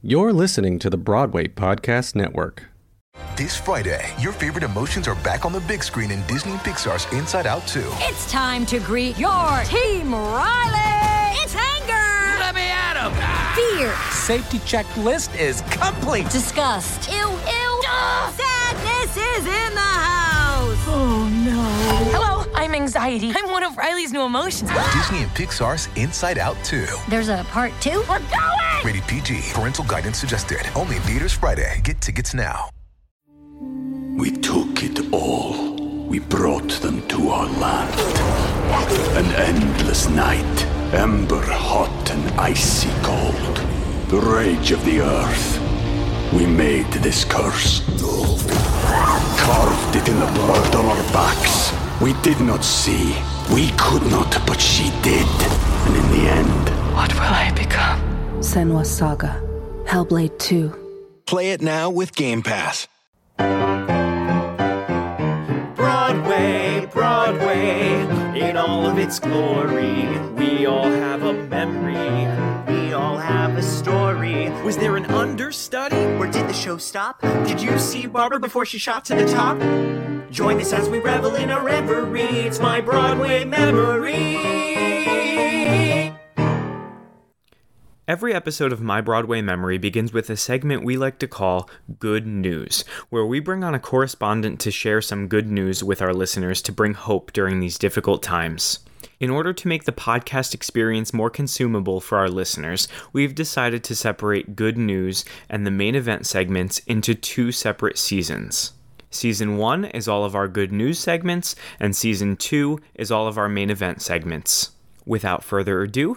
You're listening to the Broadway Podcast Network. This Friday, your favorite emotions are back on the big screen in Disney and Pixar's Inside Out 2. It's time to greet your team, Riley! It's anger! Let me at him! Fear! Safety checklist is complete! Disgust! Ew, ew! Sadness is in the house! Oh no. Hello, I'm anxiety. I'm one of Riley's new emotions. Disney and Pixar's Inside Out 2. There's a part two? We're going! Rated PG. Parental guidance suggested. Only in theaters Friday. Get tickets now. We took it all. We brought them to our land. An endless night, ember hot and icy cold. The rage of the earth. We made this curse. Carved it in the blood on our backs. We did not see. We could not, but she did. And in the end, What will I become? Senua's Saga. Hellblade 2. Play it now with Game Pass. Broadway, Broadway, in all of its glory. We all have a memory. We all have a story. Was there an understudy? Or did the show stop? Did you see Barbra before she shot to the top? Join us as we revel in our reverie. It's my Broadway memory. Every episode of My Broadway Memory begins with a segment we like to call Good News, where we bring on a correspondent to share some good news with our listeners to bring hope during these difficult times. In order to make the podcast experience more consumable for our listeners, we've decided to separate Good News and the main event segments into two separate seasons. Season 1 is all of our Good News segments, and Season 2 is all of our main event segments. Without further ado,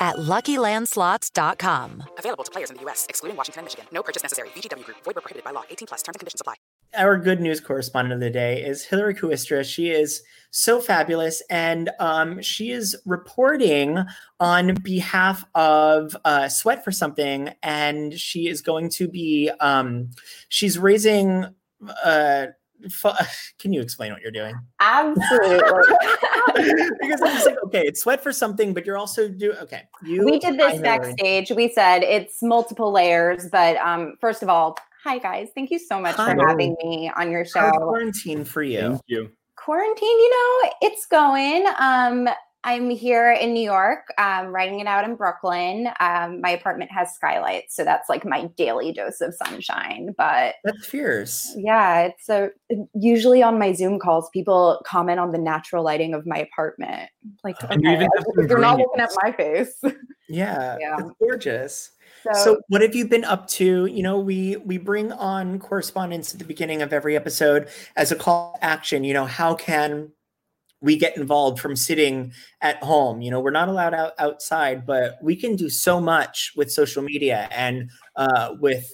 at LuckyLandSlots.com. Available to players in the U.S., excluding Washington and Michigan. No purchase necessary. VGW Group. Void where prohibited by law. 18 plus. Terms and conditions apply. Our good news correspondent of the day is Hillary Kooistra. She is so fabulous, and um, she is reporting on behalf of uh, Sweat for Something, and she is going to be um, she's raising. Uh, fu- can you explain what you're doing? Absolutely. because I'm just like, okay, it's Sweat for Something, but you're also do okay. You, we did this Hillary. backstage. We said it's multiple layers, but um, first of all, hi guys. Thank you so much Hi. for having me on your show. How's quarantine for you? you. Quarantine, you know, it's going. Um, I'm here in New York, um, writing it out in Brooklyn. Um, my apartment has skylights, so that's like my daily dose of sunshine. But That's fierce. yeah, it's a usually on my Zoom calls, people comment on the natural lighting of my apartment. Like, okay, even have some you're not looking at my face. Yeah, Yeah. it's gorgeous. So, So, what have you been up to? You know, we we bring on correspondence at the beginning of every episode as a call to action. You know, how can we get involved from sitting at home? You know, we're not allowed out outside, but we can do so much with social media and uh, with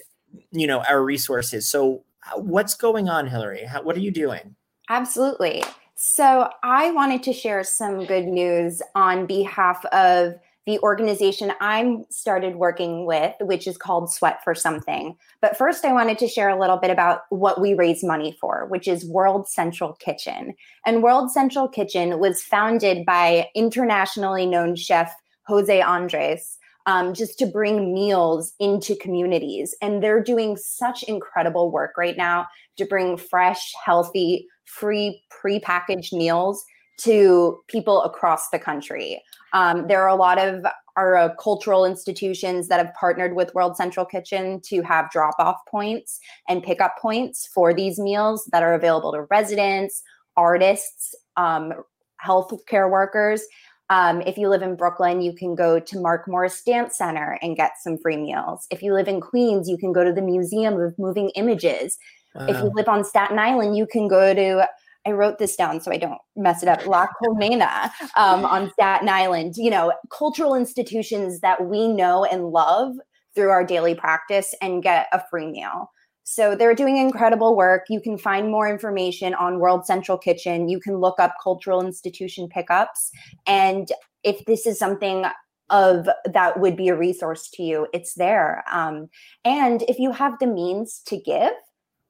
you know our resources. So, uh, what's going on, Hillary? How, what are you doing? Absolutely. So, I wanted to share some good news on behalf of the organization I'm started working with, which is called Sweat for Something. But first, I wanted to share a little bit about what we raise money for, which is World Central Kitchen. And World Central Kitchen was founded by internationally known chef Jose Andres. Um, just to bring meals into communities. And they're doing such incredible work right now to bring fresh, healthy, free, prepackaged meals to people across the country. Um, there are a lot of our uh, cultural institutions that have partnered with World Central Kitchen to have drop off points and pickup points for these meals that are available to residents, artists, um, healthcare workers. Um, if you live in Brooklyn, you can go to Mark Morris Dance Center and get some free meals. If you live in Queens, you can go to the Museum of Moving Images. Wow. If you live on Staten Island, you can go to I wrote this down so I don't mess it up. La Colmena um, on Staten Island. You know, cultural institutions that we know and love through our daily practice and get a free meal. So they're doing incredible work. You can find more information on World Central Kitchen. You can look up cultural institution pickups. And if this is something of that would be a resource to you, it's there. Um, and if you have the means to give,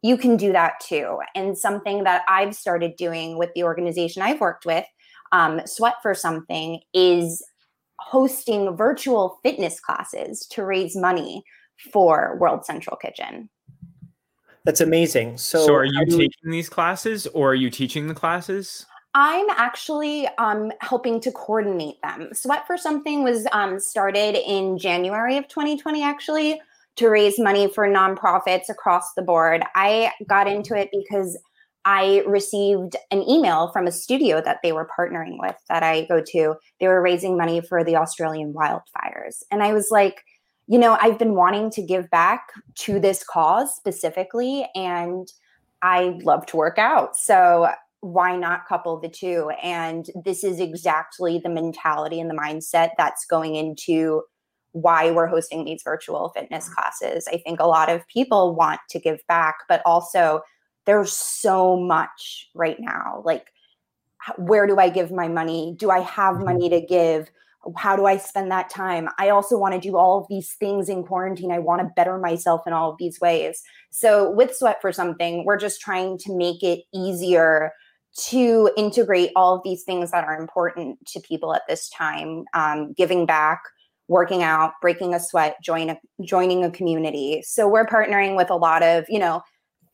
you can do that too. And something that I've started doing with the organization I've worked with, um, Sweat for Something, is hosting virtual fitness classes to raise money for World Central Kitchen. That's amazing. So, so are you taking these classes or are you teaching the classes? I'm actually um, helping to coordinate them. Sweat for Something was um, started in January of 2020, actually, to raise money for nonprofits across the board. I got into it because I received an email from a studio that they were partnering with that I go to. They were raising money for the Australian wildfires. And I was like, you know, I've been wanting to give back to this cause specifically, and I love to work out. So why not couple the two? And this is exactly the mentality and the mindset that's going into why we're hosting these virtual fitness classes. I think a lot of people want to give back, but also there's so much right now. Like, where do I give my money? Do I have mm-hmm. money to give? how do I spend that time? I also want to do all of these things in quarantine. I want to better myself in all of these ways. So, with Sweat for Something, we're just trying to make it easier to integrate all of these things that are important to people at this time um, giving back, working out, breaking a sweat, join a, joining a community. So, we're partnering with a lot of, you know,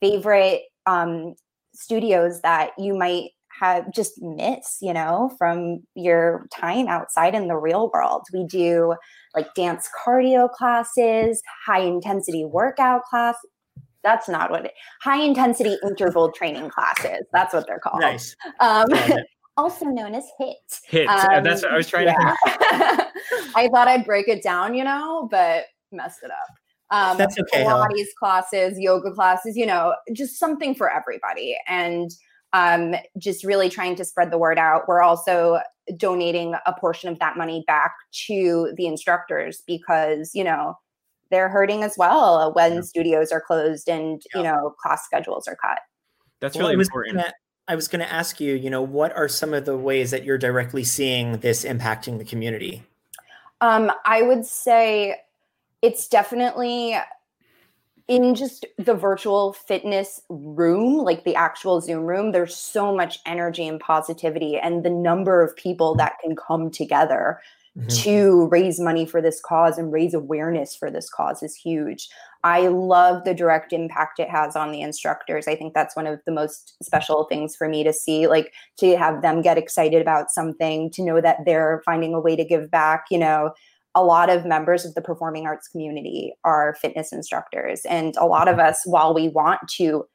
favorite um, studios that you might have just miss, you know, from your time outside in the real world. We do like dance cardio classes, high intensity workout class. That's not what it high intensity interval training classes. That's what they're called. Nice. Um, also known as HIIT. HIIT. Um, That's what I was trying yeah. to I thought I'd break it down, you know, but messed it up. Um, That's okay. Pilates huh? classes, yoga classes, you know, just something for everybody. And um, just really trying to spread the word out. We're also donating a portion of that money back to the instructors because, you know, they're hurting as well when yeah. studios are closed and, yeah. you know, class schedules are cut. That's well, really important. Gonna, I was going to ask you, you know, what are some of the ways that you're directly seeing this impacting the community? Um, I would say it's definitely in just the virtual fitness room, like the actual Zoom room, there's so much energy and positivity, and the number of people that can come together mm-hmm. to raise money for this cause and raise awareness for this cause is huge. I love the direct impact it has on the instructors. I think that's one of the most special things for me to see, like to have them get excited about something, to know that they're finding a way to give back, you know a lot of members of the performing arts community are fitness instructors. And a lot of us, while we want to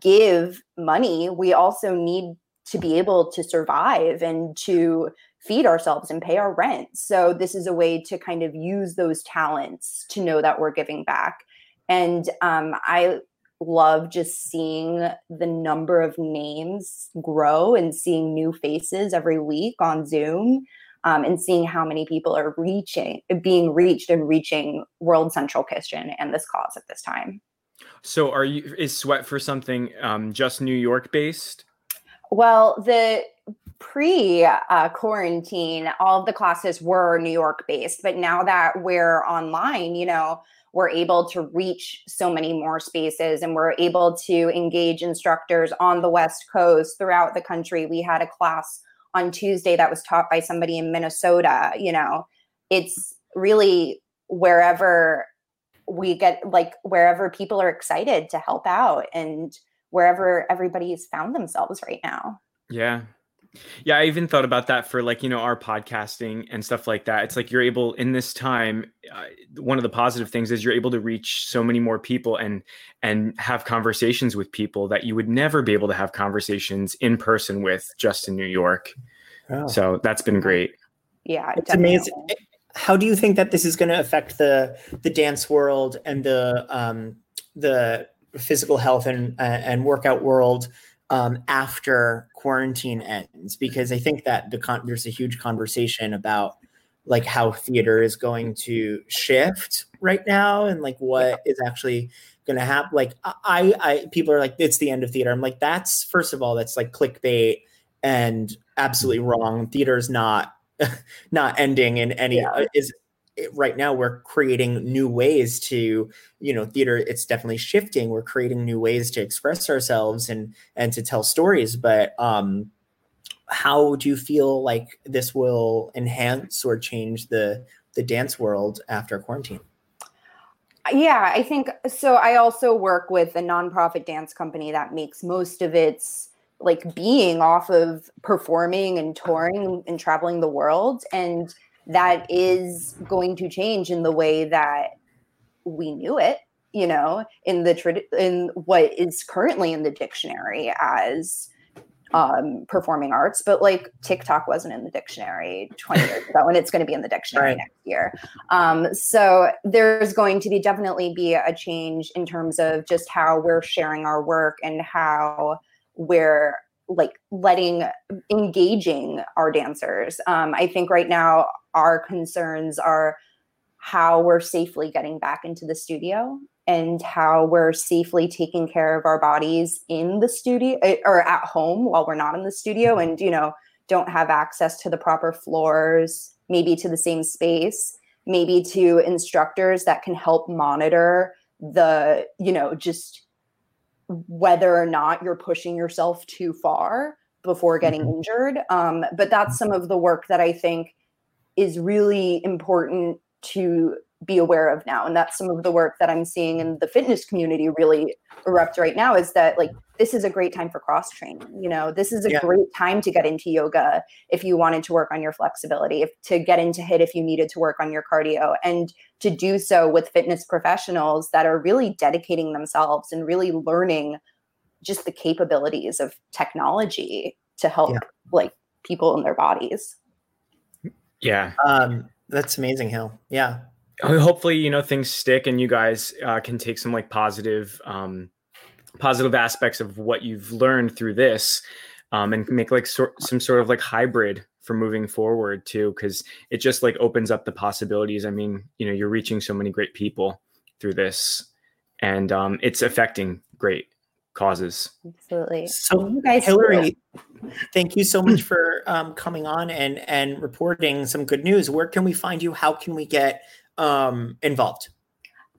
give money, we also need to be able to survive and to feed ourselves and pay our rent. So, this is a way to kind of use those talents to know that we're giving back. And um, I love just seeing the number of names grow and seeing new faces every week on Zoom um, and seeing how many people are reaching, being reached and reaching World Central Kitchen and this cause at this time. So, are you is Sweat for Something um, just New York based? Well, the pre uh, quarantine, all of the classes were New York based, but now that we're online, you know, we're able to reach so many more spaces and we're able to engage instructors on the West Coast throughout the country. We had a class on Tuesday that was taught by somebody in Minnesota. You know, it's really wherever we get like wherever people are excited to help out and wherever everybody's found themselves right now. Yeah. Yeah, I even thought about that for like, you know, our podcasting and stuff like that. It's like you're able in this time, uh, one of the positive things is you're able to reach so many more people and and have conversations with people that you would never be able to have conversations in person with just in New York. Oh. So that's been great. Yeah, it's definitely. amazing. How do you think that this is going to affect the the dance world and the um the physical health and uh, and workout world um, after quarantine ends because I think that the con- there's a huge conversation about like how theater is going to shift right now and like what is actually going to happen. Like I, I, people are like, it's the end of theater. I'm like, that's first of all, that's like clickbait and absolutely wrong. Theater is not, not ending in any yeah. is right now we're creating new ways to you know theater it's definitely shifting. We're creating new ways to express ourselves and and to tell stories but um how do you feel like this will enhance or change the the dance world after quarantine? Yeah i think so i also work with a nonprofit dance company that makes most of its like being off of performing and touring and traveling the world and that is going to change in the way that we knew it you know in the trad- in what is currently in the dictionary as um, performing arts. But like tiktok wasn't in the dictionary 20 years ago and it's going to be in the dictionary right. next year. Um, so there's going to be definitely be a change in terms of just how we're sharing our work and how we're like letting engaging our dancers. Um, i think right now our concerns are how we're safely getting back into the studio and how we're safely taking care of our bodies in the studio eh, or at home while we're not in the studio mm-hmm. and you know don't have access to the proper floors maybe to the same space maybe to instructors that can help monitor the you know just whether or not you're pushing yourself too far before getting mm-hmm. injured um, but that's some of the work that i think is really important to be aware of now and that's some of the work that i'm seeing in the fitness community really erupt right now is that like this is a great time for cross training you know this is a yeah. great time to get into yoga if you wanted to work on your flexibility if to get into HIIT if you needed to work on your cardio and to do so with fitness professionals that are really dedicating themselves and really learning just the capabilities of technology to help yeah. like people in their bodies yeah. Um, that's amazing, Hill. Yeah. Hopefully, you know, things stick and you guys uh, can take some like positive, um, positive aspects of what you've learned through this um, and make like so- some sort of like hybrid for moving forward too, because it just like opens up the possibilities. I mean, you know, you're reaching so many great people through this and um, it's affecting great causes. Absolutely. So, you guys, Hillary, thank you so much for um, coming on and and reporting some good news. Where can we find you? How can we get um, involved?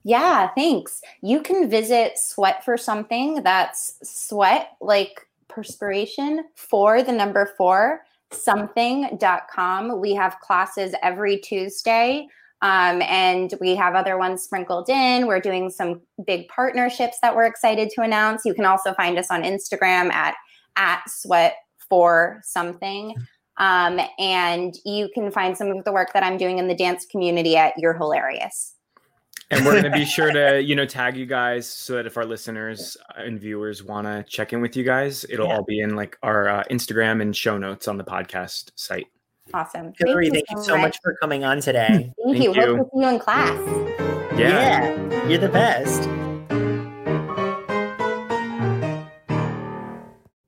Yeah, thanks. You can visit Sweat for Something. That's sweat like perspiration for the number four something.com. We have classes every Tuesday. Um, and we have other ones sprinkled in. We're doing some big partnerships that we're excited to announce. You can also find us on Instagram at at sweat for something. Um, and you can find some of the work that I'm doing in the dance community at You're Hillaryous. And we're going to be sure to, you know, tag you guys so that if our listeners and viewers want to check in with you guys, it'll yeah. all be in like our uh, Instagram and show notes on the podcast site. Awesome. Hillary, thank, you, thank so, you so much. for coming on today. thank, thank you. you. Hope to see you in class. Yeah. yeah, you're the best.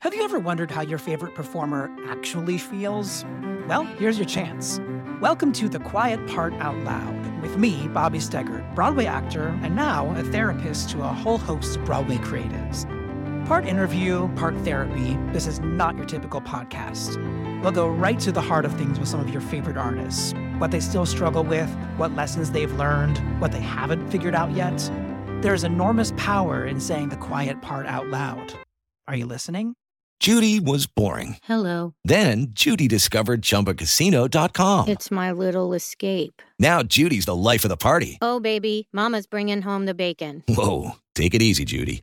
Have you ever wondered how your favorite performer actually feels? Well, here's your chance. Welcome to The Quiet Part Out Loud with me, Bobby Steggert, Broadway actor, and now a therapist to a whole host of Broadway creatives. Part interview, part therapy, this is not your typical podcast. We'll go right to the heart of things with some of your favorite artists what they still struggle with, what lessons they've learned, what they haven't figured out yet. There's enormous power in saying the quiet part out loud. Are you listening? Judy was boring. Hello. Then Judy discovered chumbacasino.com. It's my little escape. Now Judy's the life of the party. Oh, baby, Mama's bringing home the bacon. Whoa. Take it easy, Judy.